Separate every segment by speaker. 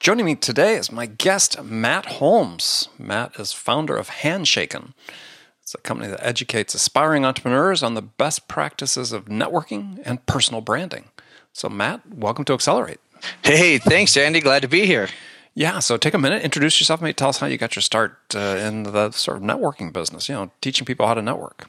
Speaker 1: Joining me today is my guest, Matt Holmes. Matt is founder of Handshaken. It's a company that educates aspiring entrepreneurs on the best practices of networking and personal branding. So, Matt, welcome to Accelerate.
Speaker 2: Hey, thanks, Andy. Glad to be here.
Speaker 1: Yeah, so take a minute, introduce yourself, maybe tell us how you got your start uh, in the sort of networking business, you know, teaching people how to network.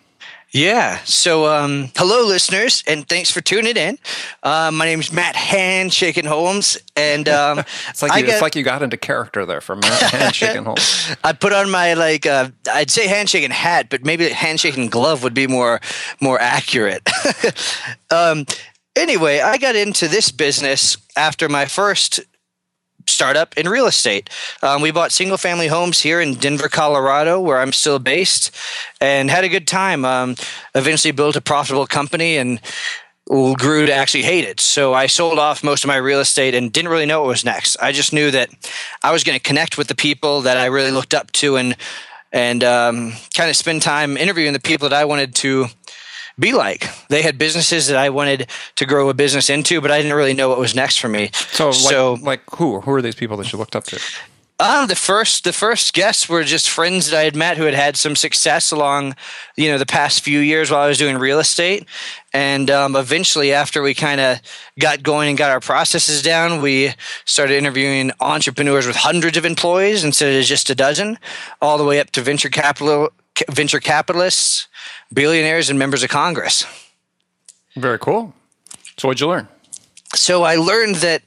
Speaker 2: Yeah. So, um, hello, listeners, and thanks for tuning in. Uh, my name is Matt Handshaken Holmes, and um,
Speaker 1: it's like you, it's like you got into character there for Matt Handshaken Holmes.
Speaker 2: I put on my like uh, I'd say handshaking hat, but maybe handshaking glove would be more more accurate. um, anyway, I got into this business after my first startup in real estate. Um, we bought single family homes here in Denver, Colorado, where I'm still based, and had a good time. Um, eventually built a profitable company and grew to actually hate it. So I sold off most of my real estate and didn't really know what was next. I just knew that I was going to connect with the people that I really looked up to and and um, kind of spend time interviewing the people that I wanted to be like. They had businesses that I wanted to grow a business into, but I didn't really know what was next for me.
Speaker 1: So, so like, like who? Who are these people that you looked up to?
Speaker 2: Um, the first the first guests were just friends that I had met who had had some success along, you know, the past few years while I was doing real estate, and um, eventually, after we kind of got going and got our processes down, we started interviewing entrepreneurs with hundreds of employees instead of just a dozen, all the way up to venture capital venture capitalists, billionaires, and members of Congress.
Speaker 1: Very cool. So, what'd you learn?
Speaker 2: So, I learned that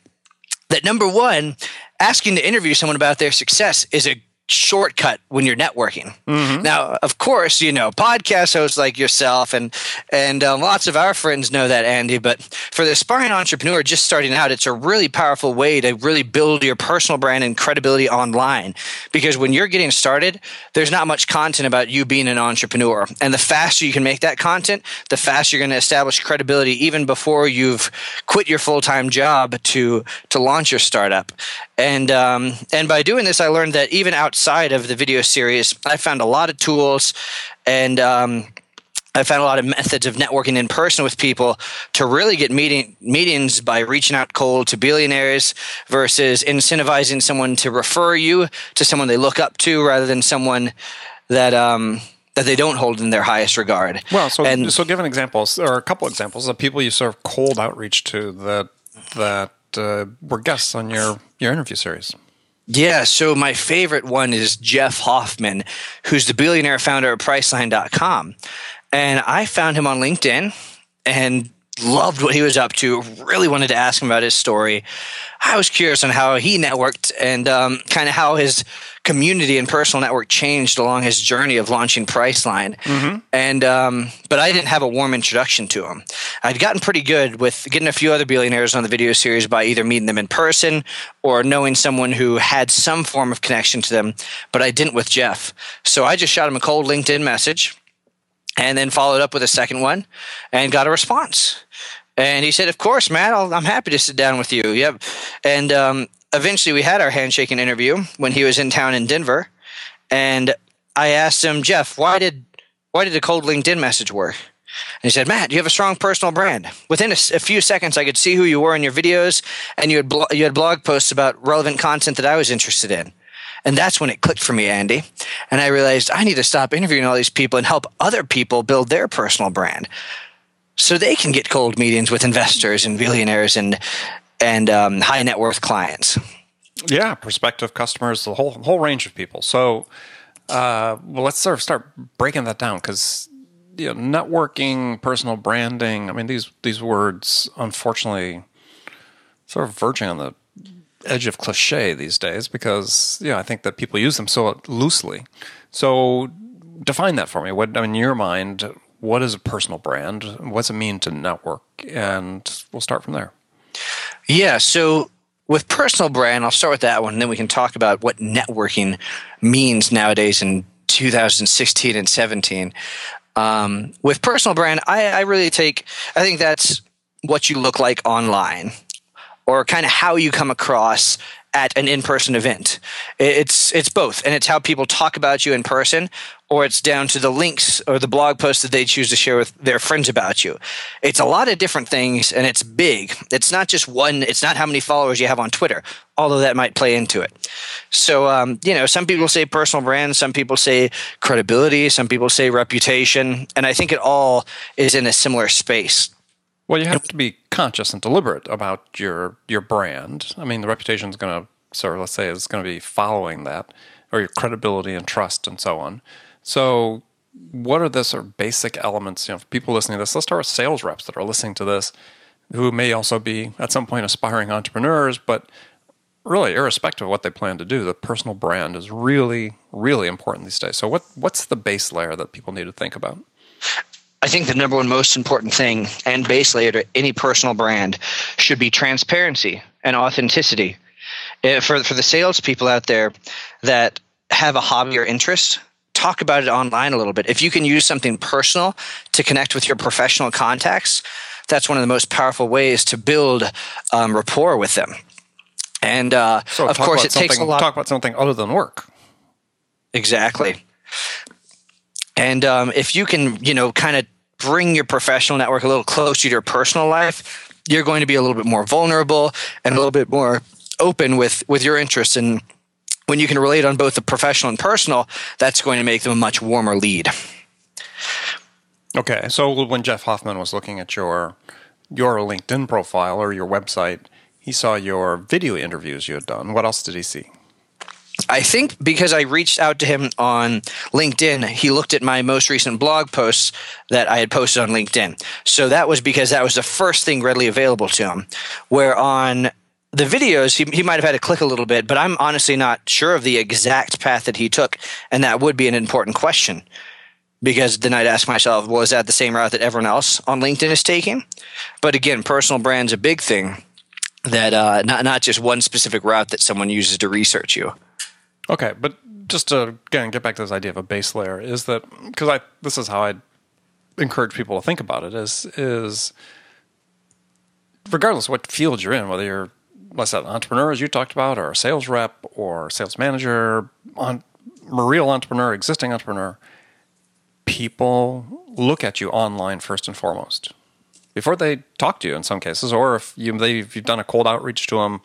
Speaker 2: that number one, asking to interview someone about their success is a shortcut when you're networking. Mm-hmm. Now, of course, you know podcast hosts like yourself and and uh, lots of our friends know that, Andy. But for the aspiring entrepreneur just starting out, it's a really powerful way to really build your personal brand and credibility online. Because when you're getting started, there's not much content about you being an entrepreneur, and the faster you can make that content, the faster you're going to establish credibility even before you've quit your full time job to to launch your startup. And um, and by doing this, I learned that even outside of the video series, I found a lot of tools and. Um, I found a lot of methods of networking in person with people to really get meeting meetings by reaching out cold to billionaires versus incentivizing someone to refer you to someone they look up to rather than someone that um, that they don't hold in their highest regard.
Speaker 1: Well, so and, so give an example or a couple examples of people you sort of cold outreach to that that uh, were guests on your your interview series.
Speaker 2: Yeah, so my favorite one is Jeff Hoffman, who's the billionaire founder of Priceline.com. And I found him on LinkedIn and loved what he was up to, really wanted to ask him about his story. I was curious on how he networked and um, kind of how his community and personal network changed along his journey of launching Priceline. Mm-hmm. And um, but I didn't have a warm introduction to him. I'd gotten pretty good with getting a few other billionaires on the video series by either meeting them in person or knowing someone who had some form of connection to them, but I didn't with Jeff. So I just shot him a cold LinkedIn message and then followed up with a second one and got a response. And he said, "Of course, Matt. i am happy to sit down with you." Yep. And um, eventually we had our handshaking interview when he was in town in Denver, and I asked him, Jeff, why did why did the cold LinkedIn message work? And he said, Matt, you have a strong personal brand. Within a, a, few seconds, I could see who you were in your videos, and you had blo- you had blog posts about relevant content that I was interested in. And that's when it clicked for me, Andy. And I realized I need to stop interviewing all these people and help other people build their personal brand so they can get cold meetings with investors and billionaires and and um, high net worth clients.
Speaker 1: Yeah, prospective customers, the whole whole range of people. So, uh, well, let's sort of start breaking that down because you know, networking, personal branding. I mean, these these words, unfortunately, sort of verging on the edge of cliche these days because yeah, I think that people use them so loosely. So, define that for me. What in your mind, what is a personal brand? What's it mean to network? And we'll start from there.
Speaker 2: Yeah. So with personal brand, I'll start with that one, and then we can talk about what networking means nowadays in 2016 and 17. Um, with personal brand, I, I really take, I think that's what you look like online or kind of how you come across at an in-person event. It's it's both, and it's how people talk about you in person, or it's down to the links or the blog posts that they choose to share with their friends about you. It's a lot of different things, and it's big. It's not just one. It's not how many followers you have on Twitter, although that might play into it. So um, you know, some people say personal brand, some people say credibility, some people say reputation, and I think it all is in a similar space.
Speaker 1: Well, you have to be conscious and deliberate about your your brand. I mean, the reputation is going to, sort of, let's say, is going to be following that, or your credibility and trust and so on. So, what are the sort of basic elements? You know, people listening to this, let's start with sales reps that are listening to this, who may also be at some point aspiring entrepreneurs, but really, irrespective of what they plan to do, the personal brand is really, really important these days. So, what what's the base layer that people need to think about?
Speaker 2: I think the number one most important thing and base layer to any personal brand should be transparency and authenticity. Uh, for, for the salespeople out there that have a hobby or interest, talk about it online a little bit. If you can use something personal to connect with your professional contacts, that's one of the most powerful ways to build um, rapport with them. And uh, so of course, it takes a lot.
Speaker 1: Talk about something other than work.
Speaker 2: Exactly. And um, if you can, you know, kind of bring your professional network a little closer to your personal life, you're going to be a little bit more vulnerable and a little bit more open with with your interests. And when you can relate on both the professional and personal, that's going to make them a much warmer lead.
Speaker 1: Okay, so when Jeff Hoffman was looking at your your LinkedIn profile or your website, he saw your video interviews you had done. What else did he see?
Speaker 2: I think because I reached out to him on LinkedIn, he looked at my most recent blog posts that I had posted on LinkedIn. So that was because that was the first thing readily available to him. Where on the videos, he, he might have had to click a little bit, but I'm honestly not sure of the exact path that he took. And that would be an important question because then I'd ask myself, was that the same route that everyone else on LinkedIn is taking? But again, personal brand's a big thing that uh, not, not just one specific route that someone uses to research you.
Speaker 1: Okay, but just to again get back to this idea of a base layer is that because I this is how I encourage people to think about it is is regardless what field you're in, whether you're let's say an entrepreneur as you talked about, or a sales rep, or sales manager, on a real entrepreneur, existing entrepreneur, people look at you online first and foremost. Before they talk to you in some cases, or if you if you've done a cold outreach to them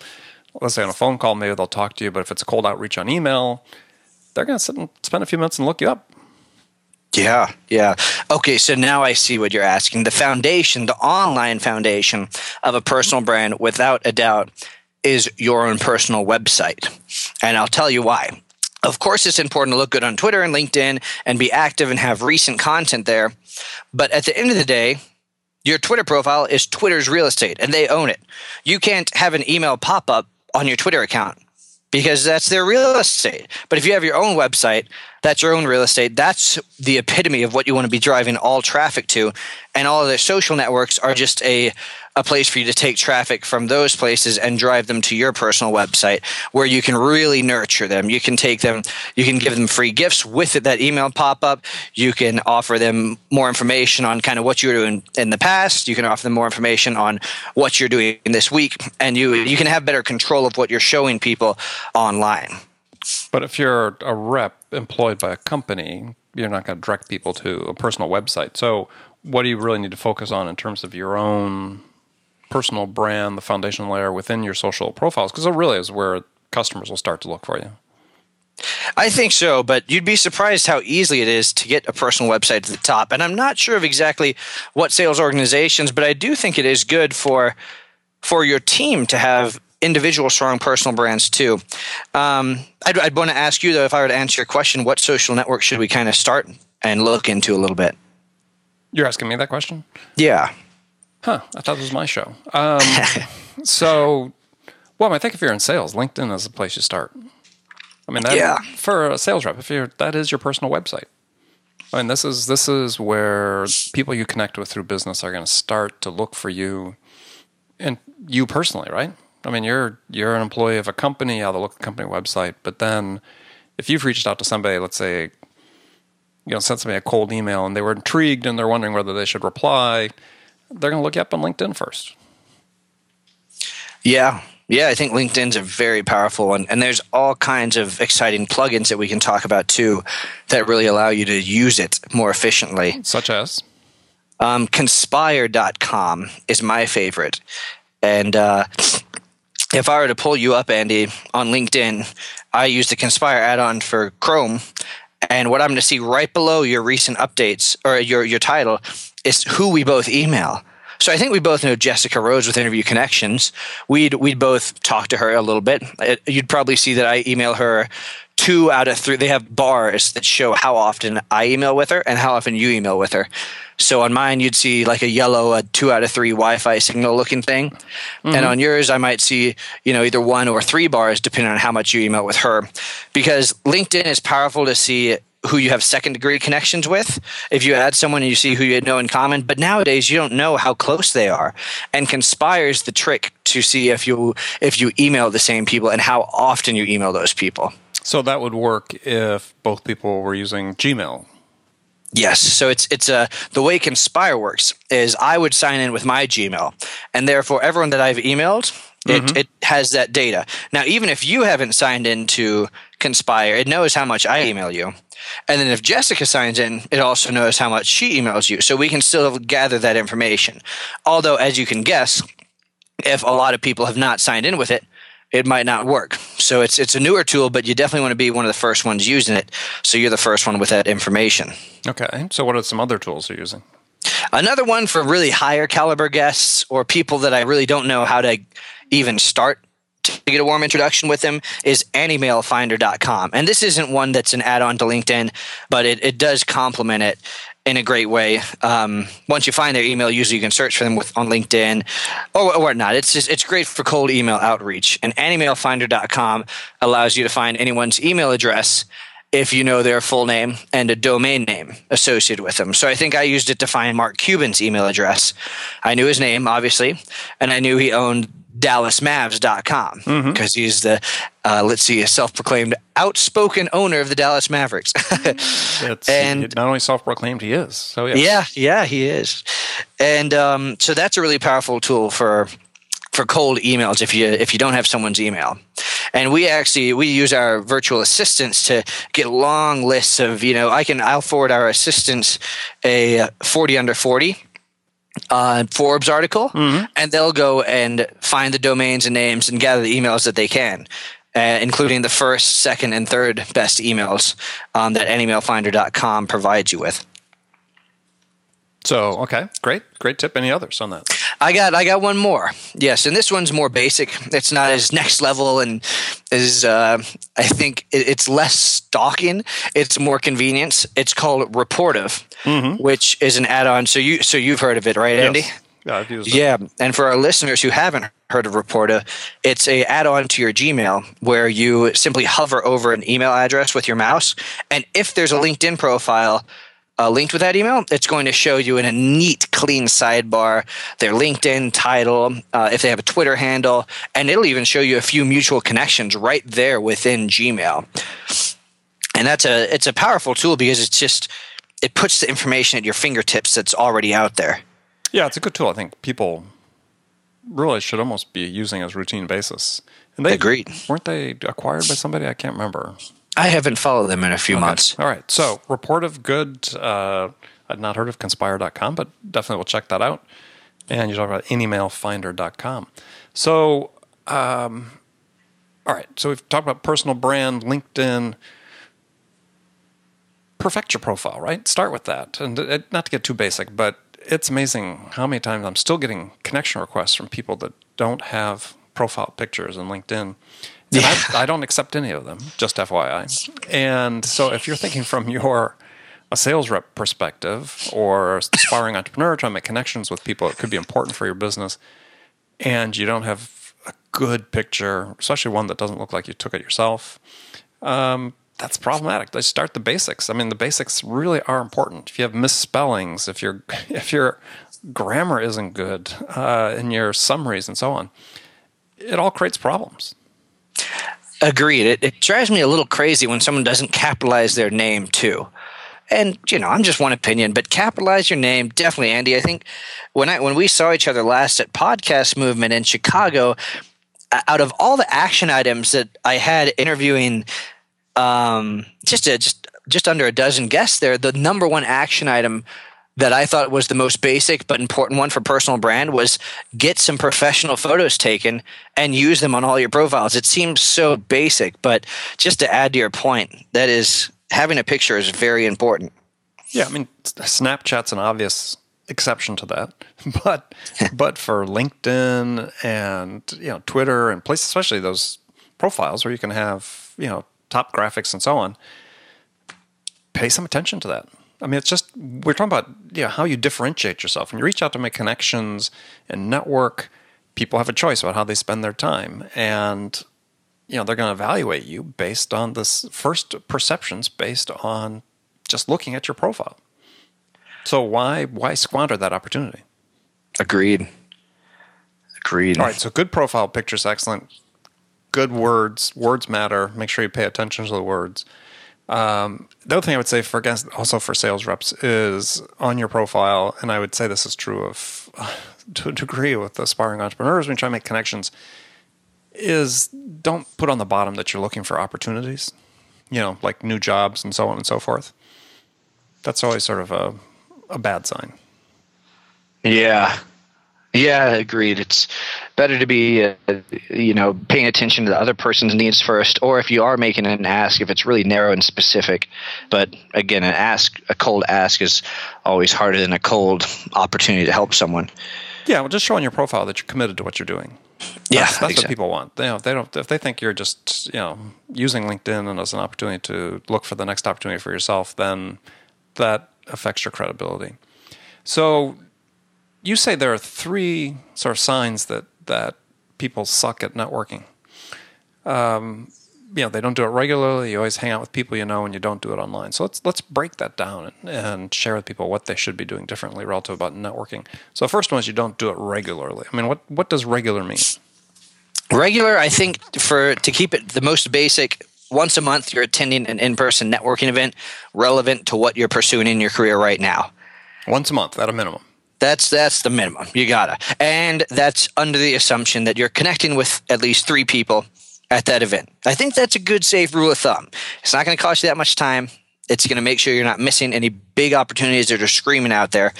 Speaker 1: let's say on a phone call, maybe they'll talk to you. But if it's a cold outreach on email, they're going to sit and spend a few minutes and look you up.
Speaker 2: Yeah, yeah. Okay, so now I see what you're asking. The foundation, the online foundation of a personal brand, without a doubt, is your own personal website. And I'll tell you why. Of course, it's important to look good on Twitter and LinkedIn and be active and have recent content there. But at the end of the day, your Twitter profile is Twitter's real estate and they own it. You can't have an email pop up on your Twitter account because that's their real estate. But if you have your own website, that's your own real estate. That's the epitome of what you want to be driving all traffic to. And all of the social networks are just a a place for you to take traffic from those places and drive them to your personal website where you can really nurture them. You can take them, you can give them free gifts with it, that email pop up. You can offer them more information on kind of what you were doing in the past. You can offer them more information on what you're doing this week. And you, you can have better control of what you're showing people online.
Speaker 1: But if you're a rep employed by a company, you're not going to direct people to a personal website. So, what do you really need to focus on in terms of your own personal brand, the foundation layer within your social profiles? Because it really is where customers will start to look for you.
Speaker 2: I think so, but you'd be surprised how easily it is to get a personal website to the top. And I'm not sure of exactly what sales organizations, but I do think it is good for for your team to have individual strong personal brands too. Um, I'd, I'd want to ask you though, if I were to answer your question, what social network should we kind of start and look into a little bit?
Speaker 1: You're asking me that question?
Speaker 2: Yeah.
Speaker 1: Huh. I thought this was my show. Um, so, well, I think if you're in sales, LinkedIn is the place you start. I mean, that, yeah. for a sales rep, if you're that is your personal website. I mean, this is this is where people you connect with through business are going to start to look for you, and you personally, right? I mean, you're you're an employee of a company. I'll look at the company website, but then if you've reached out to somebody, let's say you know sent somebody a cold email and they were intrigued and they're wondering whether they should reply, they're going to look you up on LinkedIn first.
Speaker 2: Yeah. Yeah, I think LinkedIn's a very powerful one. And there's all kinds of exciting plugins that we can talk about too that really allow you to use it more efficiently.
Speaker 1: Such as?
Speaker 2: Um, conspire.com is my favorite. And uh, if I were to pull you up, Andy, on LinkedIn, I use the Conspire add on for Chrome. And what I'm going to see right below your recent updates or your, your title is who we both email. So I think we both know Jessica Rose with Interview Connections. We'd we'd both talk to her a little bit. You'd probably see that I email her two out of three. They have bars that show how often I email with her and how often you email with her. So on mine, you'd see like a yellow, a two out of three Wi-Fi signal looking thing, mm-hmm. and on yours, I might see you know either one or three bars depending on how much you email with her. Because LinkedIn is powerful to see who you have second degree connections with. If you add someone and you see who you know in common, but nowadays you don't know how close they are. And Conspire's the trick to see if you if you email the same people and how often you email those people.
Speaker 1: So that would work if both people were using Gmail.
Speaker 2: Yes. So it's it's a uh, the way Conspire works is I would sign in with my Gmail, and therefore everyone that I've emailed, it, mm-hmm. it has that data. Now, even if you haven't signed into Conspire, it knows how much I email you. And then if Jessica signs in, it also knows how much she emails you. So we can still gather that information. Although, as you can guess, if a lot of people have not signed in with it, it might not work. So it's it's a newer tool, but you definitely want to be one of the first ones using it. So you're the first one with that information.
Speaker 1: Okay. So what are some other tools you're using?
Speaker 2: Another one for really higher caliber guests or people that I really don't know how to even start to get a warm introduction with them is anymailfinder.com. And this isn't one that's an add on to LinkedIn, but it, it does complement it in a great way. Um, once you find their email, usually you can search for them with, on LinkedIn or, or whatnot. It's just, it's great for cold email outreach. And anymailfinder.com allows you to find anyone's email address if you know their full name and a domain name associated with them. So I think I used it to find Mark Cuban's email address. I knew his name, obviously, and I knew he owned DallasMavs.com because mm-hmm. he's the, uh, let's see, a self proclaimed outspoken owner of the Dallas Mavericks.
Speaker 1: and not only self proclaimed, he is. So,
Speaker 2: yes. yeah, yeah, he is. And um, so that's a really powerful tool for for cold emails if you if you don't have someone's email and we actually we use our virtual assistants to get long lists of you know i can i'll forward our assistants a 40 under 40 uh, Forbes article, mm-hmm. and they'll go and find the domains and names and gather the emails that they can, uh, including the first, second, and third best emails um, that anymailfinder.com provides you with.
Speaker 1: So okay, great, great tip. Any others on that?
Speaker 2: I got I got one more. Yes, and this one's more basic. It's not as next level and is uh, I think it's less stalking. It's more convenience. It's called Rapportive, mm-hmm. which is an add-on. So you so you've heard of it, right, Andy?
Speaker 1: Yes. Yeah, I've used
Speaker 2: it. Yeah, and for our listeners who haven't heard of Rapportive, it's a add-on to your Gmail where you simply hover over an email address with your mouse, and if there's a LinkedIn profile uh, linked with that email, it's going to show you in a neat, clean sidebar their LinkedIn title, uh, if they have a Twitter handle, and it'll even show you a few mutual connections right there within Gmail. And that's a it's a powerful tool because it's just it puts the information at your fingertips that's already out there.
Speaker 1: Yeah, it's a good tool. I think people really should almost be using as routine basis.
Speaker 2: And they agreed.
Speaker 1: Weren't they acquired by somebody? I can't remember.
Speaker 2: I haven't followed them in a few okay. months.
Speaker 1: All right. So, Rapportive good. Uh, I'd not heard of conspire.com, but definitely we'll check that out. And you talk about anymailfinder.com. So, um, all right. So, we've talked about personal brand, LinkedIn. Perfect your profile, right? Start with that. And it, not to get too basic, but it's amazing how many times I'm still getting connection requests from people that don't have profile pictures in LinkedIn. Yeah. I, I, don't accept any of them, just FYI. And so if you're thinking from your a sales rep perspective or aspiring entrepreneur trying to make connections with people, it could be important for your business, and you don't have a good picture, especially one that doesn't look like you took it yourself. Um, that's problematic. Let's start the basics. I mean, the basics really are important. If you have misspellings, if your if your grammar isn't good, uh, in your summaries and so on, it all creates problems.
Speaker 2: Agreed. It, it drives me a little crazy when someone doesn't capitalize their name too. and you know, I'm just one opinion, but capitalize your name definitely, Andy. I think when I when we saw each other last at Podcast Movement in Chicago, out of all the action items that I had interviewing, um, just a, just just under a dozen guests there, the number one action item that I thought was the most basic but important one for personal brand was get some professional photos taken and use them on all your profiles. It seems so basic, but just to add to your point, that is having a picture is very important.
Speaker 1: Yeah, I mean, Snapchat's an obvious exception to that, but but for LinkedIn and you know Twitter and places, especially those profiles where you can have you know top graphics and so on, pay some attention to that. I mean, it's just we're talking about you know how you differentiate yourself. When you reach out to make connections and network, people have a choice about how they spend their time, and you know they're going to evaluate you based on this first perceptions based on just looking at your profile. So why why squander that opportunity?
Speaker 2: Agreed. Agreed.
Speaker 1: All right. So good profile pictures, excellent. Good words. Words matter. Make sure you pay attention to the words. Um, the other thing I would say for also for sales reps is on your profile, and I would say this is true of to a degree with aspiring entrepreneurs when you try to make connections, is don't put on the bottom that you're looking for opportunities, you know, like new jobs and so on and so forth. That's always sort of a a bad sign.
Speaker 2: Yeah, yeah, agreed. It's better to be, uh, you know, paying attention to the other person's needs first, or if you are making an ask, if it's really narrow and specific. But again, an ask, a cold ask, is always harder than a cold opportunity to help someone.
Speaker 1: Yeah, well, just show on your profile that you're committed to what you're doing.
Speaker 2: Yeah,
Speaker 1: that's, that's
Speaker 2: exactly.
Speaker 1: what people want. They, you know, they don't if they think you're just you know using LinkedIn as an opportunity to look for the next opportunity for yourself, then that affects your credibility. So you say there are three sort of signs that that people suck at networking. Um, you know, they don't do it regularly. You always hang out with people you know, and you don't do it online. So let's let's break that down and, and share with people what they should be doing differently relative about networking. So the first one is you don't do it regularly. I mean, what what does regular mean?
Speaker 2: Regular, I think, for to keep it the most basic, once a month you're attending an in-person networking event relevant to what you're pursuing in your career right now.
Speaker 1: Once a month at a minimum.
Speaker 2: That's that's the minimum. You gotta, and that's under the assumption that you're connecting with at least three people at that event. I think that's a good safe rule of thumb. It's not going to cost you that much time. It's going to make sure you're not missing any big opportunities that are screaming out there,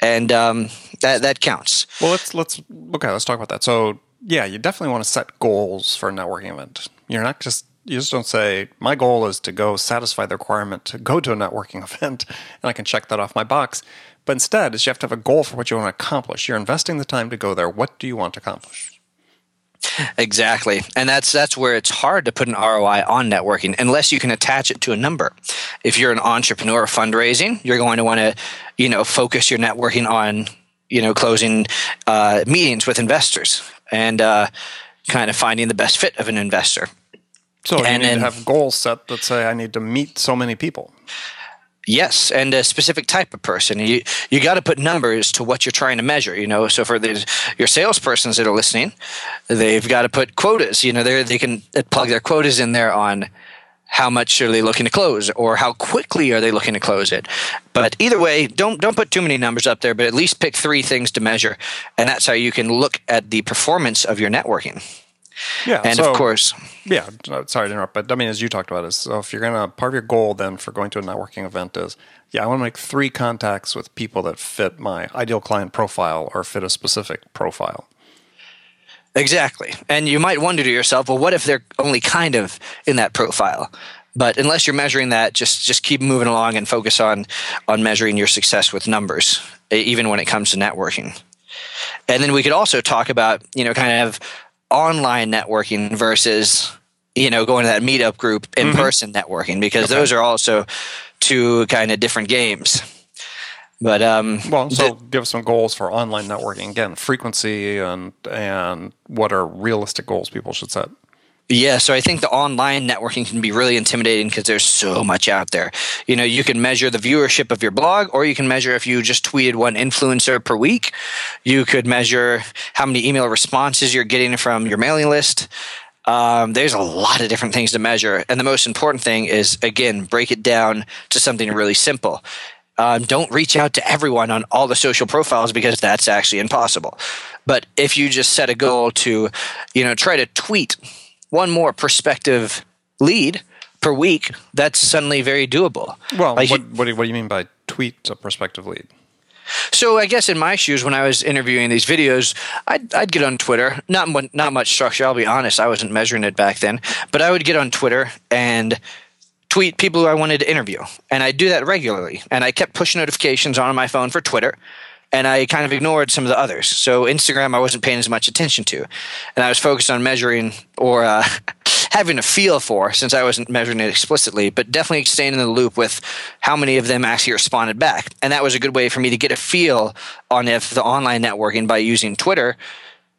Speaker 2: and um, that that counts.
Speaker 1: Well, let's let's okay. Let's talk about that. So yeah, you definitely want to set goals for a networking event. You're not just you just don't say my goal is to go satisfy the requirement to go to a networking event, and I can check that off my box. But instead, is you have to have a goal for what you want to accomplish. You're investing the time to go there. What do you want to accomplish?
Speaker 2: Exactly. And that's that's where it's hard to put an ROI on networking unless you can attach it to a number. If you're an entrepreneur fundraising, you're going to want to, you know, focus your networking on, you know, closing uh, meetings with investors and uh, kind of finding the best fit of an investor.
Speaker 1: So you
Speaker 2: And
Speaker 1: need
Speaker 2: then-
Speaker 1: to have goals set that say I need to meet so many people.
Speaker 2: Yes, and a specific type of person. You you got to put numbers to what you're trying to measure. You know, so for the, your salespersons that are listening, they've got to put quotas. You know, they they can uh, plug their quotas in there on how much are they looking to close or how quickly are they looking to close it. But either way, don't don't put too many numbers up there. But at least pick three things to measure, and that's how you can look at the performance of your networking.
Speaker 1: Yeah,
Speaker 2: And
Speaker 1: so-
Speaker 2: of course,
Speaker 1: Yeah, sorry to interrupt, but I mean, as you talked about, is so if you're gonna part of your goal then for going to a networking event is, yeah, I want to make three contacts with people that fit my ideal client profile or fit a specific profile.
Speaker 2: Exactly. And you might wonder to yourself, well, what if they're only kind of in that profile? But unless you're measuring that, just just keep moving along and focus on on measuring your success with numbers, even when it comes to networking. And then we could also talk about, you know, kind of online networking versus, you know, going to that meetup group in person networking because those are also two kind of different games. But um
Speaker 1: Well, so give us some goals for online networking. Again, frequency and and what are realistic goals people should set.
Speaker 2: Yeah, so I think the online networking can be really intimidating because there's so much out there. You know, you can measure the viewership of your blog, or you can measure if you just tweeted one influencer per week. You could measure how many email responses you're getting from your mailing list. Um, there's a lot of different things to measure. And the most important thing is, again, break it down to something really simple. Um, don't reach out to everyone on all the social profiles because that's actually impossible. But if you just set a goal to, you know, try to tweet one more prospective lead per week, that's suddenly very doable.
Speaker 1: Well, like what, what, do, what do you mean by tweet a prospective lead?
Speaker 2: So I guess in my shoes, when I was interviewing these videos, I'd, I'd get on Twitter. Not not much structure. I'll be honest. I wasn't measuring it back then, but I would get on Twitter and tweet people who I wanted to interview. And I do that regularly. And I kept push notifications on my phone for Twitter. And I kind of ignored some of the others. So Instagram, I wasn't paying as much attention to. And I was focused on measuring or uh, having a feel for, since I wasn't measuring it explicitly, but definitely staying in the loop with how many of them actually responded back. And that was a good way for me to get a feel on if the online networking by using Twitter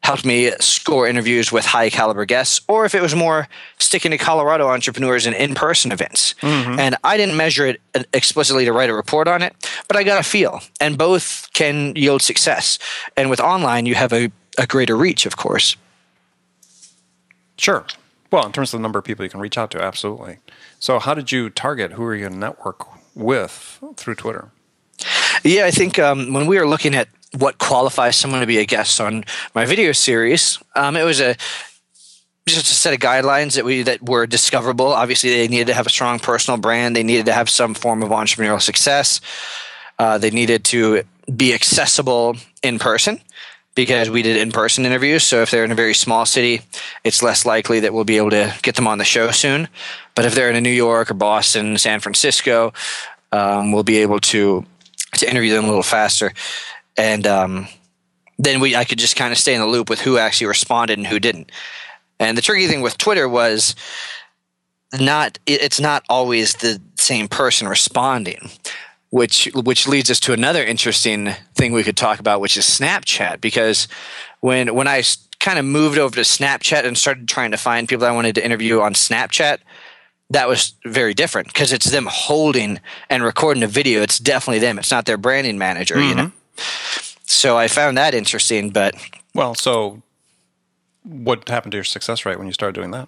Speaker 2: helped me score interviews with high caliber guests, or if it was more sticking to Colorado entrepreneurs and in person events. Mm-hmm. And I didn't measure it explicitly to write a report on it, but I got a feel, and both can yield success. And with online, you have a, a greater reach, of course.
Speaker 1: Sure. Well, in terms of the number of people you can reach out to, absolutely. So, how did you target who are you going to network with through Twitter?
Speaker 2: Yeah, I think um, when we were looking at what qualifies someone to be a guest on my video series. Um, it was a just a set of guidelines that we that were discoverable. Obviously, they needed to have a strong personal brand. They needed to have some form of entrepreneurial success. Uh, they needed to be accessible in person because we did in-person interviews. So if they're in a very small city, it's less likely that we'll be able to get them on the show soon. But if they're in New York or Boston, San Francisco, um, we'll be able to to interview them a little faster and um, then we I could just kind of stay in the loop with who actually responded and who didn't. And the tricky thing with Twitter was not it's not always the same person responding which which leads us to another interesting thing we could talk about which is Snapchat because when when I kind of moved over to Snapchat and started trying to find people I wanted to interview on Snapchat that was very different because it's them holding and recording a video it's definitely them it's not their branding manager mm-hmm. you know so I found that interesting, but
Speaker 1: well, so what happened to your success rate when you started doing that?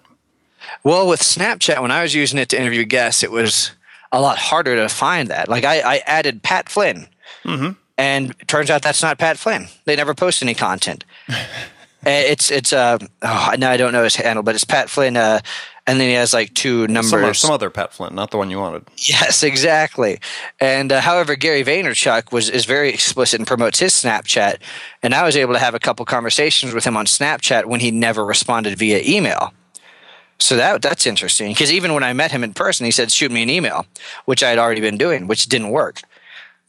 Speaker 2: Well, with Snapchat, when I was using it to interview guests, it was a lot harder to find that. Like I, I added Pat Flynn, mm-hmm. and it turns out that's not Pat Flynn. They never post any content. it's it's uh oh, now I don't know his handle, but it's Pat Flynn uh, and then he has like two numbers. Some,
Speaker 1: some, other Pat Flynn, not the one you wanted.
Speaker 2: Yes, exactly. And uh, however, Gary Vaynerchuk was is very explicit and promotes his Snapchat, and I was able to have a couple conversations with him on Snapchat when he never responded via email. So that that's interesting because even when I met him in person, he said, "Shoot me an email," which I had already been doing, which didn't work.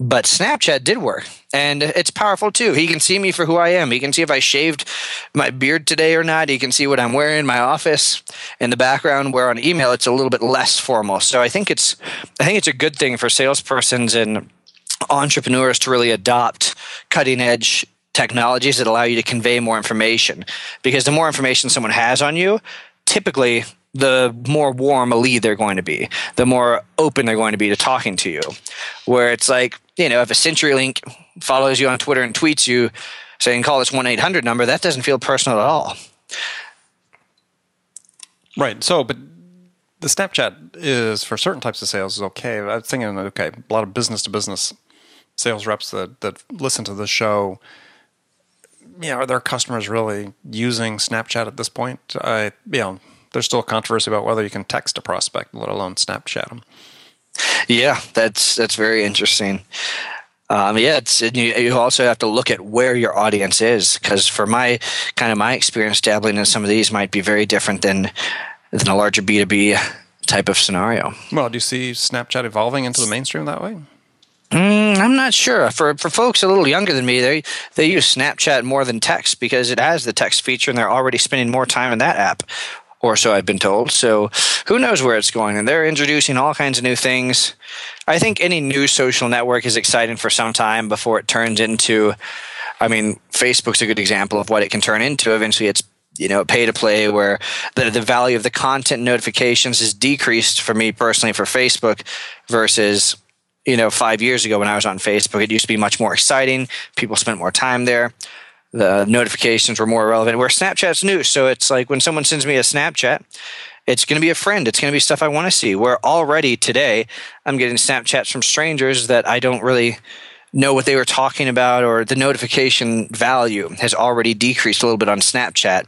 Speaker 2: But Snapchat did work, and it's powerful too. He can see me for who I am. He can see if I shaved my beard today or not. He can see what I'm wearing in my office in the background. Where on email, it's a little bit less formal. So I think it's I think it's a good thing for salespersons and entrepreneurs to really adopt cutting edge technologies that allow you to convey more information. Because the more information someone has on you, typically the more warm a lead they're going to be, the more open they're going to be to talking to you. Where it's like, you know, if a CenturyLink follows you on Twitter and tweets you saying call this 1 800 number, that doesn't feel personal at all.
Speaker 1: Right. So, but the Snapchat is for certain types of sales is okay. I was thinking, okay, a lot of business to business sales reps that, that listen to the show. Yeah, are their customers really using Snapchat at this point? I, you know, there's still controversy about whether you can text a prospect, let alone Snapchat them.
Speaker 2: Yeah, that's that's very interesting. Um, yeah, it's you, you, also have to look at where your audience is because for my kind of my experience dabbling in some of these might be very different than than a larger B two B type of scenario.
Speaker 1: Well, do you see Snapchat evolving into the mainstream that way?
Speaker 2: Mm, I'm not sure. For for folks a little younger than me, they they use Snapchat more than text because it has the text feature, and they're already spending more time in that app or so I've been told. So who knows where it's going? And they're introducing all kinds of new things. I think any new social network is exciting for some time before it turns into. I mean, Facebook's a good example of what it can turn into. Eventually, it's you know pay to play where the, the value of the content notifications is decreased for me personally for facebook versus you know five years ago when i was on facebook it used to be much more exciting people spent more time there the notifications were more relevant. Where Snapchat's new, so it's like when someone sends me a Snapchat, it's going to be a friend. It's going to be stuff I want to see. Where already today, I'm getting Snapchats from strangers that I don't really know what they were talking about, or the notification value has already decreased a little bit on Snapchat.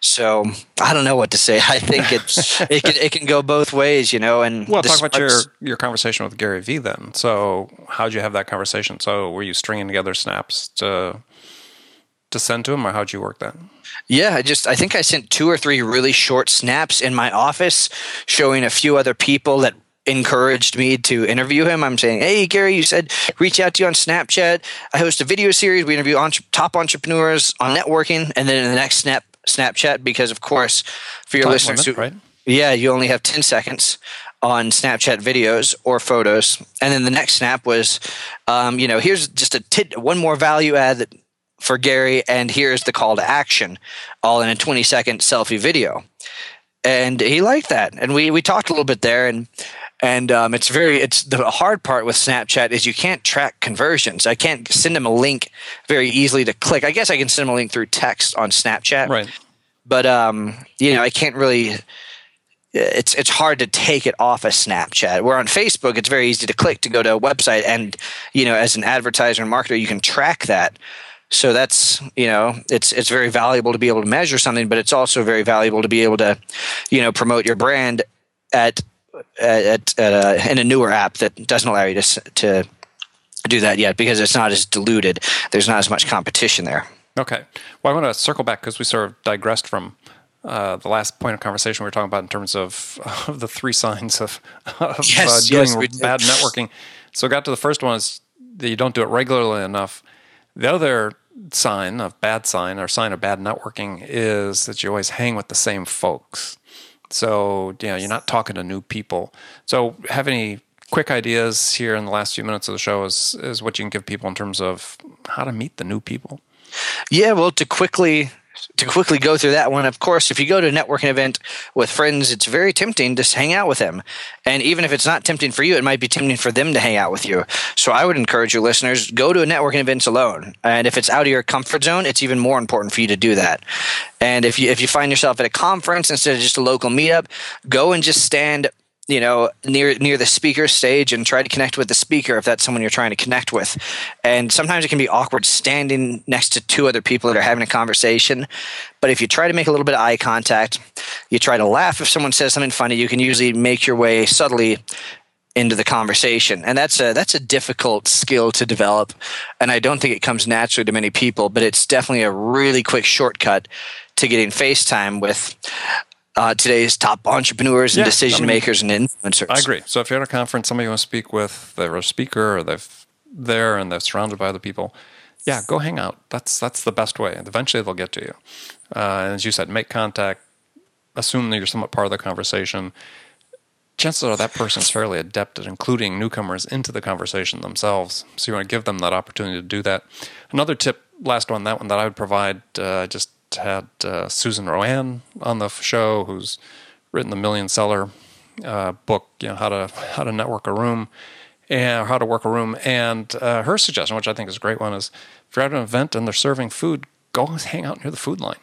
Speaker 2: So I don't know what to say. I think it's it can it can go both ways, you know. And
Speaker 1: well, talk about your your conversation with Gary Vee then. So how'd you have that conversation? So were you stringing together snaps to to send to him, or how'd you work that?
Speaker 2: Yeah, I just I think I sent two or three really short snaps in my office showing a few other people that encouraged me to interview him. I'm saying, "Hey, Gary, you said reach out to you on Snapchat. I host a video series. We interview entre- top entrepreneurs on networking." And then in the next snap Snapchat, because of course, for your Time listeners, limit, who, right? Yeah, you only have 10 seconds on Snapchat videos or photos. And then the next snap was, um, you know, here's just a tit, one more value add that for Gary, and here's the call to action, all in a 20 second selfie video. And he liked that, and we we talked a little bit there, and and um, it's very it's the hard part with Snapchat is you can't track conversions. I can't send him a link very easily to click. I guess I can send him a link through text on Snapchat,
Speaker 1: right?
Speaker 2: But um, you know, I can't really it's it's hard to take it off a of Snapchat. Where on Facebook, it's very easy to click to go to a website, and you know, as an advertiser and marketer, you can track that. So that's you know it's it's very valuable to be able to measure something, but it's also very valuable to be able to you know promote your brand at at, at a, in a newer app that doesn't allow you to to do that yet because it's not as diluted. There's not as much competition there.
Speaker 1: Okay. Well, I want to circle back because we sort of digressed from uh, the last point of conversation we were talking about in terms of, of the three signs of, of yes, uh, doing yes, bad networking. So, got to the first one is that you don't do it regularly enough. The other sign of bad sign or sign of bad networking is that you always hang with the same folks. So, you know, you're not talking to new people. So, have any quick ideas here in the last few minutes of the show is, is what you can give people in terms of how to meet the new people?
Speaker 2: Yeah, well, to quickly to quickly go through that one, of course, if you go to a networking event with friends, it's very tempting to hang out with them. And even if it's not tempting for you, it might be tempting for them to hang out with you. So I would encourage your listeners, go to a networking event alone. And if it's out of your comfort zone, it's even more important for you to do that. And if you if you find yourself at a conference instead of just a local meetup, go and just stand you know near near the speaker stage and try to connect with the speaker if that's someone you're trying to connect with. And sometimes it can be awkward standing next to two other people that are having a conversation. But if you try to make a little bit of eye contact you try to laugh. If someone says something funny you can usually make your way subtly into the conversation. And that's a that's a difficult skill to develop. And i don't think it comes naturally to many people but it's definitely a really quick shortcut to getting FaceTime with uh, today's top entrepreneurs and yeah, decision I mean, makers and influencers.
Speaker 1: I agree. So if you're at a conference, somebody you want to speak with, they're a speaker or they're there and they're surrounded by other people. Yeah, go hang out. That's that's the best way. And Eventually, they'll get to you. Uh, and as you said, make contact. Assume that you're somewhat part of the conversation. Chances are that person is fairly adept at including newcomers into the conversation themselves. So you want to give them that opportunity to do that. Another tip, last one, that one that I would provide, uh, just had uh, Susan RoAne on the show, who's written the million seller uh, book, you know, how to how to network a room and how to work a room. And uh, her suggestion, which I think is a great one, is if you're at an event and they're serving food, go hang out near the food line.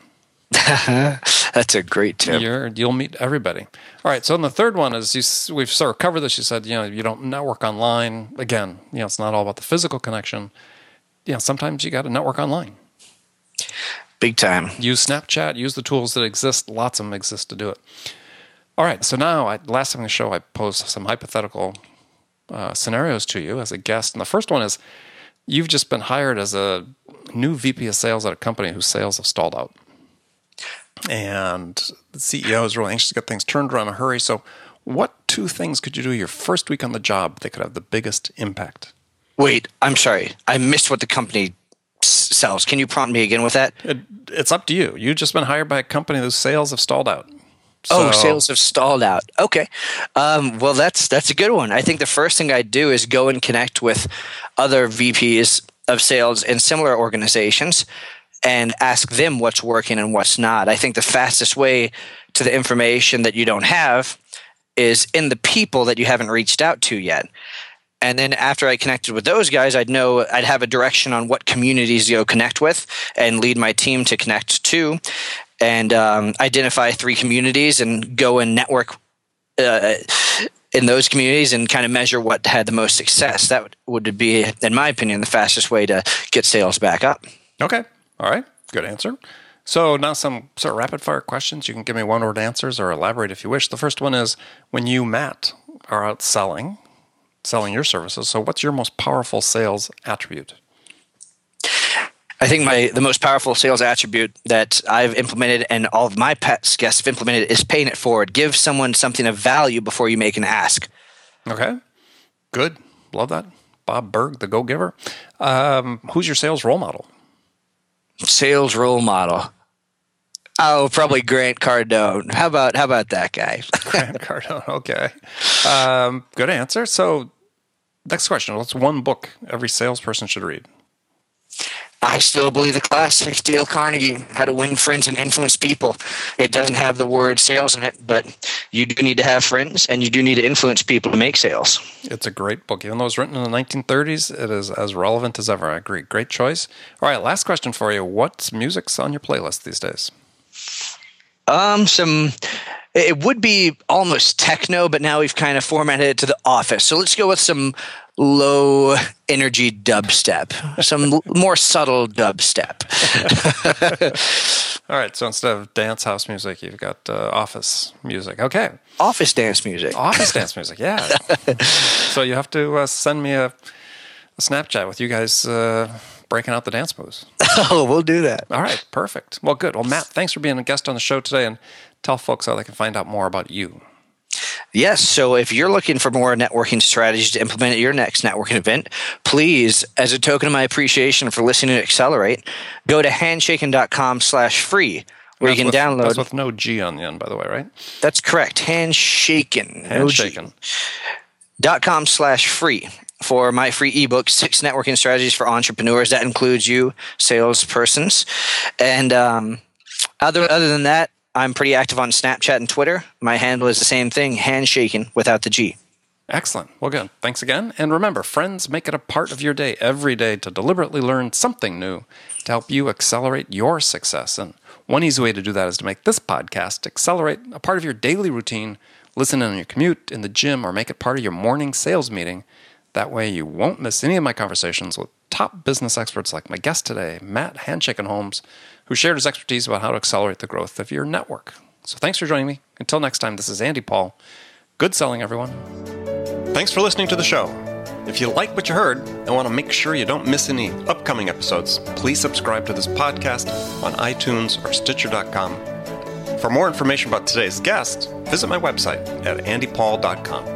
Speaker 2: That's a great tip.
Speaker 1: you will meet everybody. All right. So, the third one is you, we've sort of covered this. You said, you know, you don't network online. Again, you know, it's not all about the physical connection. You know, sometimes you got to network online.
Speaker 2: Big time.
Speaker 1: Use Snapchat, use the tools that exist. Lots of them exist to do it. All right. So now, I, last time in the show, I posed some hypothetical uh, scenarios to you as a guest. And the first one is you've just been hired as a new VP of sales at a company whose sales have stalled out. And the CEO is really anxious to get things turned around in a hurry. So, what two things could you do your first week on the job that could have the biggest impact?
Speaker 2: Wait, I'm sorry. I missed what the company sells. Can you prompt me again with that? It,
Speaker 1: it's up to you. You've just been hired by a company whose sales have stalled out.
Speaker 2: So. Oh, sales have stalled out. Okay, um, well that's that's a good one. I think the first thing I'd do is go and connect with other VPs of sales in similar organizations and ask them what's working and what's not. I think the fastest way to the information that you don't have is in the people that you haven't reached out to yet. And then after I connected with those guys, I'd know I'd have a direction on what communities to go connect with and lead my team to connect to and um, identify three communities and go and network uh, in those communities and kind of measure what had the most success. That would be, in my opinion, the fastest way to get sales back up.
Speaker 1: Okay. All right. Good answer. So now some sort of rapid fire questions. You can give me one word answers or elaborate if you wish. The first one is when you, Matt, are out selling, selling your services. So what's your most powerful sales attribute?
Speaker 2: I think my the most powerful sales attribute that I've implemented and all of my pets guests have implemented is paying it forward. Give someone something of value before you make an ask.
Speaker 1: Okay, good, love that. Bob Burg, the Go Giver. Um, who's your sales role model?
Speaker 2: Sales role model. Oh, probably Grant Cardone. How about how about that guy?
Speaker 1: Grant Cardone. Okay, um, good answer. So, next question. What's one book every salesperson should read?
Speaker 2: I still believe the classic Dale Carnegie, How to Win Friends and Influence People. It doesn't have the word sales in it, but you do need to have friends and you do need to influence people to make sales.
Speaker 1: It's a great book. Even though it was written in the 1930s, it is as relevant as ever. I agree. Great choice. All right, last question for you. What's music's on your playlist these days?
Speaker 2: Um, some it would be almost techno, but now we've kind of formatted it to the office. So let's go with some low energy dubstep, some more subtle dubstep.
Speaker 1: All right, so instead of dance house music, you've got uh, office music. Okay.
Speaker 2: Office dance music.
Speaker 1: Office dance music, yeah. so you have to uh, send me a, a, Snapchat with you guys uh, breaking out the dance moves.
Speaker 2: oh, we'll do that.
Speaker 1: All right, perfect. Well, good. Well, Matt, thanks for being a guest on the show today and tell folks how they can find out more about you.
Speaker 2: Yes. So if you're looking for more networking strategies to implement at your next networking event, please, as a token of my appreciation for listening to Accelerate, go to handshaken.com slash free where you can
Speaker 1: with,
Speaker 2: download.
Speaker 1: That's with no G on the end, by the way, right?
Speaker 2: That's correct. Handshaken.
Speaker 1: Handshaken.
Speaker 2: dot com slash free for my free ebook, Six Networking Strategies for Entrepreneurs. That includes you, salespersons. And um, other, other than that, I'm pretty active on Snapchat and Twitter. My handle is the same thing, handshaking without the G.
Speaker 1: Excellent. Well, good. Thanks again. And remember, friends, make it a part of your day every day to deliberately learn something new to help you accelerate your success. And one easy way to do that is to make this podcast accelerate a part of your daily routine. Listen in on your commute, in the gym, or make it part of your morning sales meeting. That way, you won't miss any of my conversations with top business experts like my guest today, Matt Handshaken Holmes who shared his expertise about how to accelerate the growth of your network. So thanks for joining me. Until next time, this is Andy Paul. Good selling, everyone. Thanks for listening to the show. If you like what you heard and want to make sure you don't miss any upcoming episodes, please subscribe to this podcast on iTunes or Stitcher.com. For more information about today's guest, visit my website at andypaul.com.